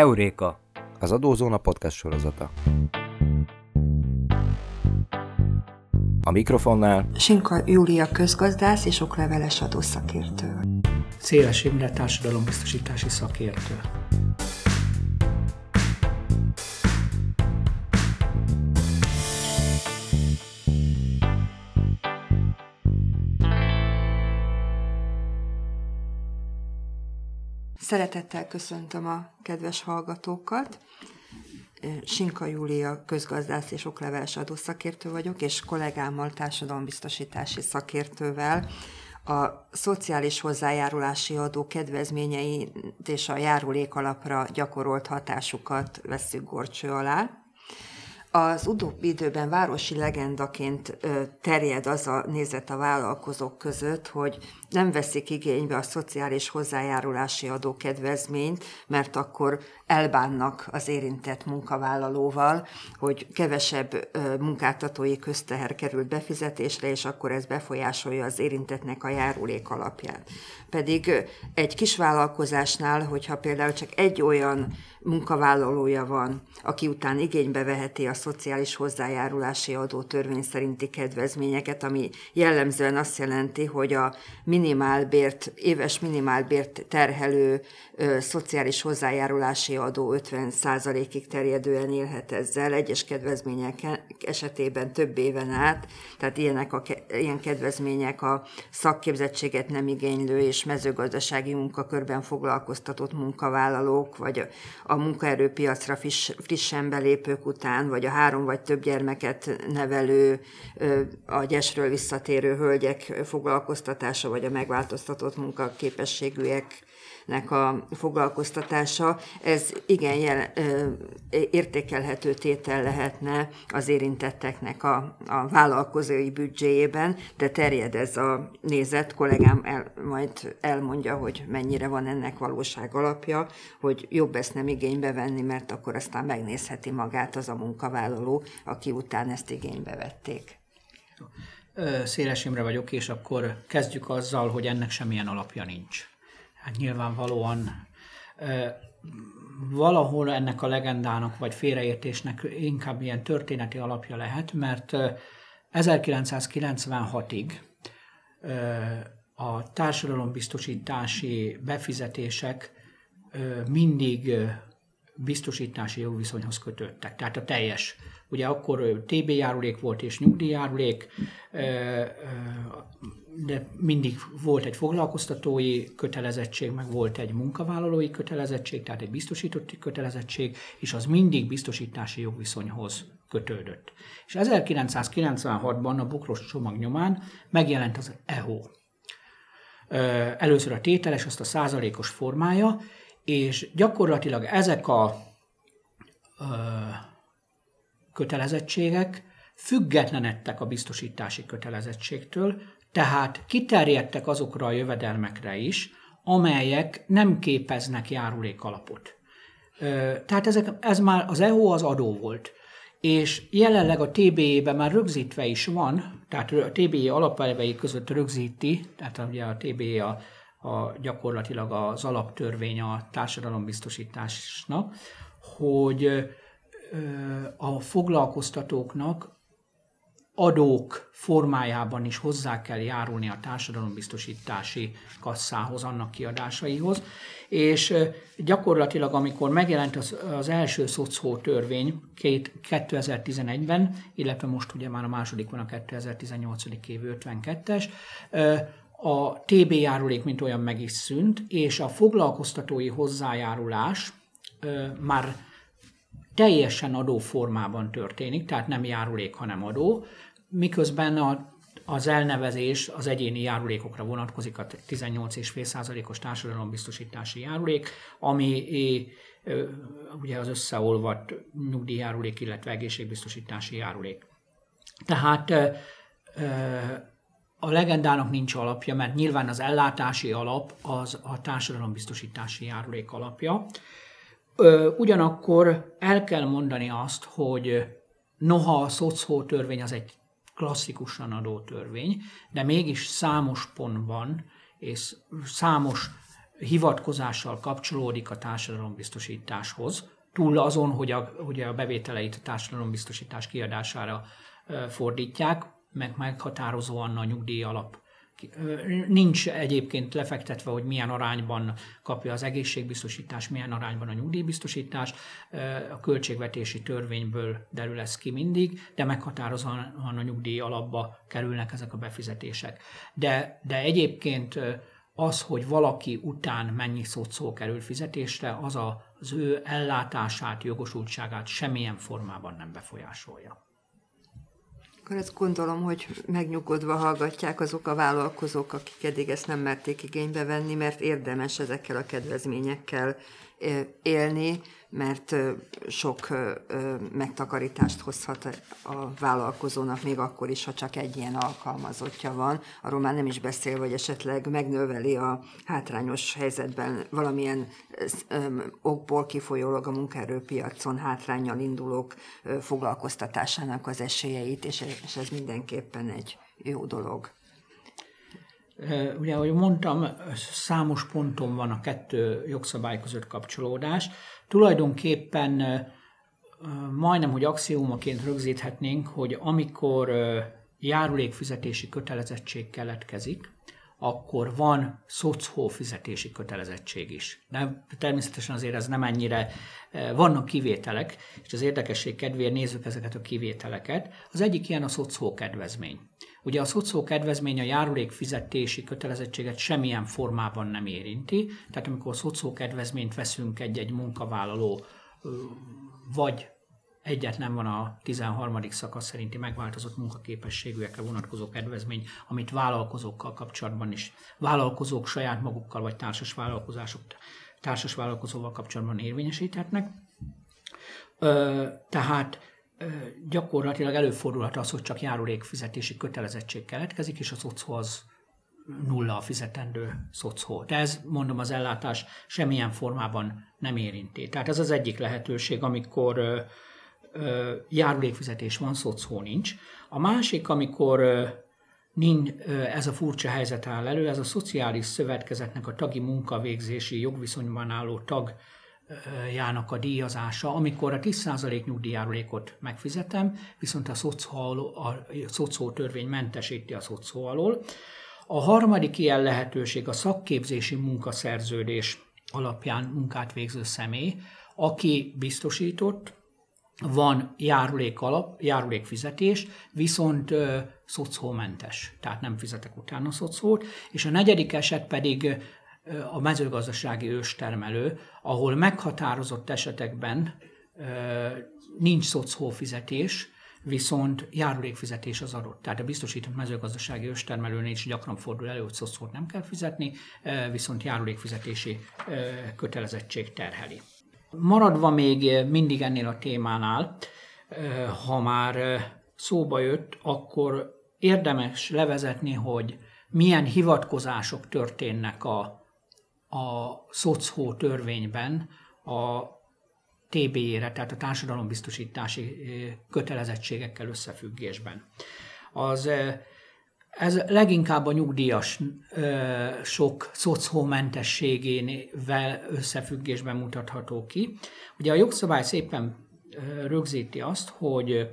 Heuréka, az Adózóna podcast sorozata. A mikrofonnál Sinka Júlia közgazdász és okleveles adószakértő. Széles Imre társadalombiztosítási szakértő. Szeretettel köszöntöm a kedves hallgatókat. Sinka Júlia közgazdász és okleveles adószakértő vagyok, és kollégámmal társadalombiztosítási szakértővel a szociális hozzájárulási adó kedvezményeit és a járulék alapra gyakorolt hatásukat veszük gorcső alá. Az utóbbi időben városi legendaként terjed az a nézet a vállalkozók között, hogy nem veszik igénybe a szociális hozzájárulási adó kedvezményt, mert akkor elbánnak az érintett munkavállalóval, hogy kevesebb munkáltatói közteher került befizetésre, és akkor ez befolyásolja az érintetnek a járulék alapját. Pedig egy kisvállalkozásnál, hogyha például csak egy olyan munkavállalója van, aki után igénybe veheti a szociális hozzájárulási adó törvény szerinti kedvezményeket, ami jellemzően azt jelenti, hogy a minimálbért, éves minimálbért terhelő ö, szociális hozzájárulási adó 50%-ig terjedően élhet ezzel, egyes kedvezmények esetében több éven át, tehát ilyenek a, ilyen kedvezmények a szakképzettséget nem igénylő és mezőgazdasági munkakörben foglalkoztatott munkavállalók, vagy a munkaerőpiacra friss, frissen belépők után, vagy a három vagy több gyermeket nevelő, a gyesről visszatérő hölgyek foglalkoztatása, vagy a megváltoztatott munkaképességűek nek a foglalkoztatása, ez igen jel, értékelhető tétel lehetne az érintetteknek a, a vállalkozói büdzséjében, de terjed ez a nézet, kollégám el, majd elmondja, hogy mennyire van ennek valóság alapja, hogy jobb ezt nem igénybe venni, mert akkor aztán megnézheti magát az a munkavállaló, aki után ezt igénybe vették. Széles Imre vagyok, és akkor kezdjük azzal, hogy ennek semmilyen alapja nincs. Hát nyilvánvalóan valahol ennek a legendának vagy félreértésnek inkább ilyen történeti alapja lehet, mert 1996-ig a társadalombiztosítási befizetések mindig biztosítási jogviszonyhoz kötöttek. Tehát a teljes. Ugye akkor TB járulék volt és nyugdíjjárulék, de mindig volt egy foglalkoztatói kötelezettség, meg volt egy munkavállalói kötelezettség, tehát egy biztosítotti kötelezettség, és az mindig biztosítási jogviszonyhoz kötődött. És 1996-ban a bukros csomag nyomán megjelent az EHO. Először a tételes, azt a százalékos formája, és gyakorlatilag ezek a ö, kötelezettségek függetlenedtek a biztosítási kötelezettségtől, tehát kiterjedtek azokra a jövedelmekre is, amelyek nem képeznek járulékalapot. Tehát ezek, ez már az EHO az adó volt. És jelenleg a TBE-ben már rögzítve is van, tehát a TBE alapelvei között rögzíti, tehát ugye a TBE a, a, gyakorlatilag az alaptörvény a társadalombiztosításnak, hogy a foglalkoztatóknak adók formájában is hozzá kell járulni a társadalombiztosítási kasszához, annak kiadásaihoz, és gyakorlatilag amikor megjelent az, az első szocó törvény 2011-ben, illetve most ugye már a második van a 2018. év 52-es, a TB járulék mint olyan meg is szűnt, és a foglalkoztatói hozzájárulás már teljesen adó formában történik, tehát nem járulék, hanem adó, miközben a, az elnevezés az egyéni járulékokra vonatkozik, a 18,5%-os társadalombiztosítási járulék, ami ugye az összeolvadt nyugdíjjárulék, illetve egészségbiztosítási járulék. Tehát a legendának nincs alapja, mert nyilván az ellátási alap az a társadalombiztosítási járulék alapja. Ugyanakkor el kell mondani azt, hogy noha a szocó az egy klasszikusan adó törvény, de mégis számos pontban és számos hivatkozással kapcsolódik a társadalombiztosításhoz, túl azon, hogy a, hogy a bevételeit a társadalombiztosítás kiadására fordítják, meg meghatározóan a nyugdíj alap Nincs egyébként lefektetve, hogy milyen arányban kapja az egészségbiztosítás, milyen arányban a nyugdíjbiztosítás. A költségvetési törvényből derül ez ki mindig, de meghatározóan a nyugdíj alapba kerülnek ezek a befizetések. De, de egyébként az, hogy valaki után mennyi szót szó kerül fizetésre, az a, az ő ellátását, jogosultságát semmilyen formában nem befolyásolja. Akkor ezt gondolom, hogy megnyugodva hallgatják azok a vállalkozók, akik eddig ezt nem merték igénybe venni, mert érdemes ezekkel a kedvezményekkel élni, mert sok megtakarítást hozhat a vállalkozónak, még akkor is, ha csak egy ilyen alkalmazottja van. Arról már nem is beszél, hogy esetleg megnöveli a hátrányos helyzetben valamilyen okból kifolyólag a munkaerőpiacon hátrányjal indulók foglalkoztatásának az esélyeit, és ez mindenképpen egy jó dolog. Ugye, ahogy mondtam, számos ponton van a kettő jogszabály között kapcsolódás. Tulajdonképpen majdnem, hogy axiómaként rögzíthetnénk, hogy amikor járulékfizetési kötelezettség keletkezik, akkor van szocó fizetési kötelezettség is. De természetesen azért ez nem ennyire, vannak kivételek, és az érdekesség kedvéért nézzük ezeket a kivételeket. Az egyik ilyen a szocó kedvezmény. Ugye a szocó kedvezmény a járulék fizetési kötelezettséget semmilyen formában nem érinti, tehát amikor szocó kedvezményt veszünk egy-egy munkavállaló, vagy egyet nem van a 13. szakasz szerinti megváltozott munkaképességűekre vonatkozó kedvezmény, amit vállalkozókkal kapcsolatban is, vállalkozók saját magukkal vagy társas vállalkozások, társas vállalkozóval kapcsolatban érvényesíthetnek. Tehát gyakorlatilag előfordulhat az, hogy csak járulékfizetési kötelezettség keletkezik, és a szocó az nulla a fizetendő szocó. De ez, mondom, az ellátás semmilyen formában nem érinti. Tehát ez az egyik lehetőség, amikor ö, ö, járulékfizetés van, szocó nincs. A másik, amikor ö, nincs, ez a furcsa helyzet áll elő, ez a szociális szövetkezetnek a tagi munkavégzési jogviszonyban álló tag jának a díjazása, amikor a 10% nyugdíjárulékot megfizetem, viszont a szocó, a szocó törvény mentesíti a szocó alól. A harmadik ilyen lehetőség a szakképzési munkaszerződés alapján munkát végző személy, aki biztosított, van járulék alap, járulékfizetés, viszont ö, szocómentes, tehát nem fizetek utána szocót, és a negyedik eset pedig a mezőgazdasági őstermelő, ahol meghatározott esetekben nincs szocófizetés, viszont járulékfizetés az adott. Tehát a biztosított mezőgazdasági őstermelőnél is gyakran fordul elő, hogy szocót nem kell fizetni, viszont járulékfizetési kötelezettség terheli. Maradva még mindig ennél a témánál, ha már szóba jött, akkor érdemes levezetni, hogy milyen hivatkozások történnek a a szocó törvényben a TB-ére, tehát a társadalombiztosítási kötelezettségekkel összefüggésben. Az, ez leginkább a nyugdíjas sok szocómentességével összefüggésben mutatható ki. Ugye a jogszabály szépen rögzíti azt, hogy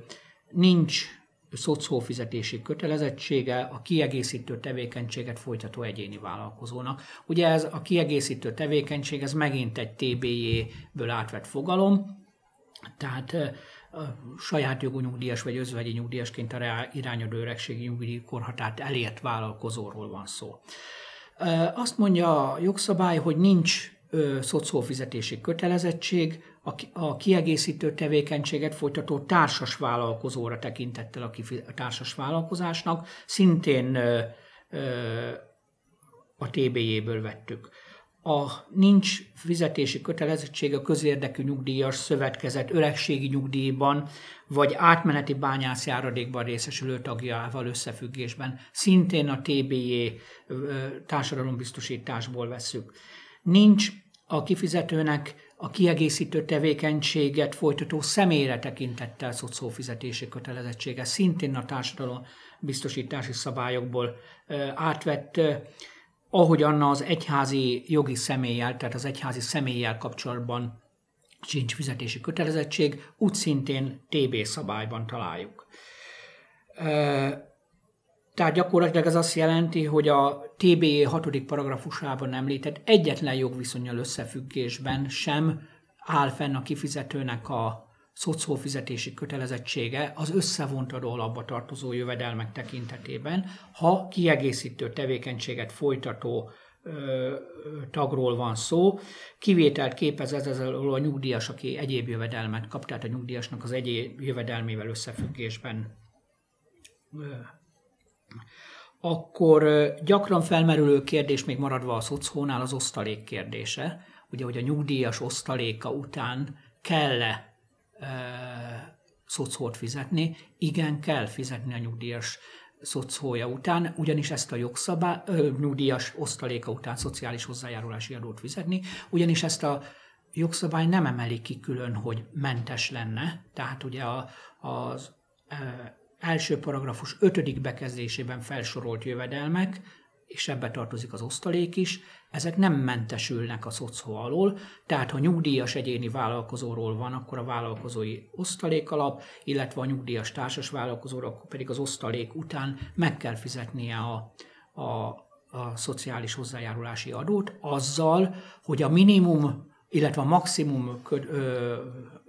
nincs szocófizetési kötelezettsége a kiegészítő tevékenységet folytató egyéni vállalkozónak. Ugye ez a kiegészítő tevékenység, ez megint egy TBJ-ből átvett fogalom, tehát saját jogú nyugdíjas vagy özvegyi nyugdíjasként a irányadó öregségi nyugdíjkorhatárt elért vállalkozóról van szó. Azt mondja a jogszabály, hogy nincs szocófizetési kötelezettség, a kiegészítő tevékenységet folytató társas vállalkozóra tekintettel a, a társas vállalkozásnak, szintén a TBJ-ből vettük. A nincs fizetési kötelezettség a közérdekű nyugdíjas szövetkezet öregségi nyugdíjban, vagy átmeneti bányászjáradékban részesülő tagjával összefüggésben. Szintén a TBJ társadalombiztosításból veszük. Nincs a kifizetőnek a kiegészítő tevékenységet folytató személyre tekintettel szocófizetési kötelezettsége szintén a társadalom biztosítási szabályokból átvett ahogy Anna az egyházi jogi személlyel, tehát az egyházi személlyel kapcsolatban sincs fizetési kötelezettség, úgy szintén TB szabályban találjuk. Tehát gyakorlatilag ez azt jelenti, hogy a TBE 6. paragrafusában említett egyetlen jogviszonyal összefüggésben sem áll fenn a kifizetőnek a szociálfizetési kötelezettsége az összevont adó alapba tartozó jövedelmek tekintetében, ha kiegészítő tevékenységet folytató ö, tagról van szó. Kivételt képez ez ezzel a nyugdíjas, aki egyéb jövedelmet kap, tehát a nyugdíjasnak az egyéb jövedelmével összefüggésben akkor gyakran felmerülő kérdés, még maradva a szocónál, az osztalék kérdése. Ugye, hogy a nyugdíjas osztaléka után kell-e e, szocót fizetni? Igen, kell fizetni a nyugdíjas szocója után, ugyanis ezt a jogszabály, nyugdíjas osztaléka után szociális hozzájárulási adót fizetni, ugyanis ezt a jogszabály nem emeli ki külön, hogy mentes lenne, tehát ugye a, az első paragrafus ötödik bekezdésében felsorolt jövedelmek, és ebbe tartozik az osztalék is, ezek nem mentesülnek a szocó alól, tehát ha nyugdíjas egyéni vállalkozóról van, akkor a vállalkozói osztalék alap, illetve a nyugdíjas társas vállalkozóra, akkor pedig az osztalék után meg kell fizetnie a, a, a szociális hozzájárulási adót, azzal, hogy a minimum illetve a maximum ö,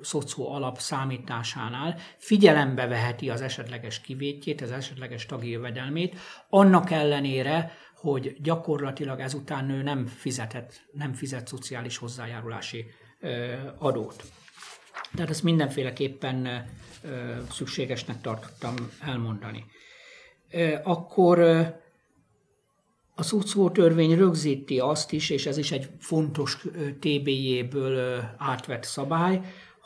szocó alap számításánál figyelembe veheti az esetleges kivétjét, az esetleges tagi jövedelmét, annak ellenére, hogy gyakorlatilag ezután ő nem fizetett, nem fizet szociális hozzájárulási adót. Tehát ezt mindenféleképpen szükségesnek tartottam elmondani. Akkor a szocó törvény rögzíti azt is, és ez is egy fontos TBJ-ből átvett szabály,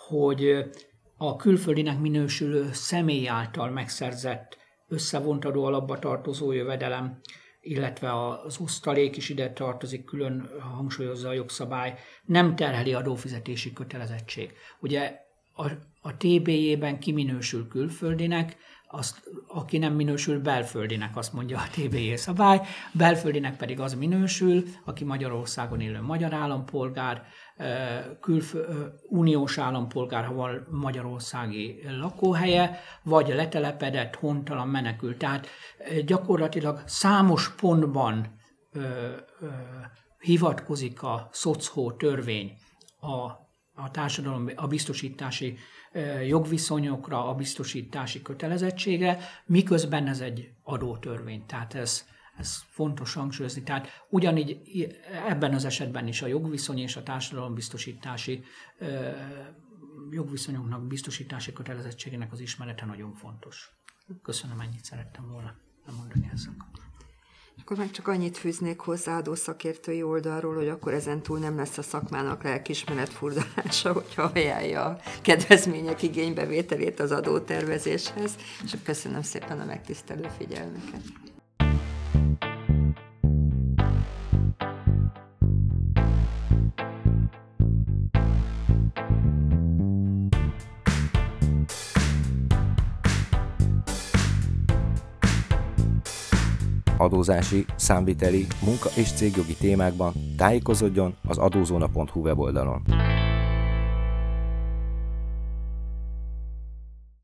hogy a külföldinek minősülő személy által megszerzett összevont adó alapba tartozó jövedelem, illetve az osztalék is ide tartozik, külön hangsúlyozza a jogszabály, nem terheli adófizetési kötelezettség. Ugye a, a TB-jében kiminősül külföldinek, azt, aki nem minősül belföldinek, azt mondja a TBJ szabály, belföldinek pedig az minősül, aki Magyarországon élő magyar állampolgár, külfö, uniós állampolgár, ha van magyarországi lakóhelye, vagy letelepedett, hontalan menekült. Tehát gyakorlatilag számos pontban ö, ö, hivatkozik a szocó törvény a, a társadalom, a biztosítási jogviszonyokra, a biztosítási kötelezettségre, miközben ez egy adótörvény. Tehát ez, ez fontos hangsúlyozni. Tehát ugyanígy ebben az esetben is a jogviszony és a társadalombiztosítási jogviszonyoknak biztosítási kötelezettségének az ismerete nagyon fontos. Köszönöm, ennyit szerettem volna mondani ezzel. Akkor meg csak annyit fűznék hozzá szakértői oldalról, hogy akkor ezentúl nem lesz a szakmának lelkismeret furdalása, hogyha ajánlja a kedvezmények igénybevételét az adótervezéshez, és köszönöm szépen a megtisztelő figyelmeket. Adózási, számviteli, munka és cégjogi témákban tájékozódjon az adózóna.hu weboldalon.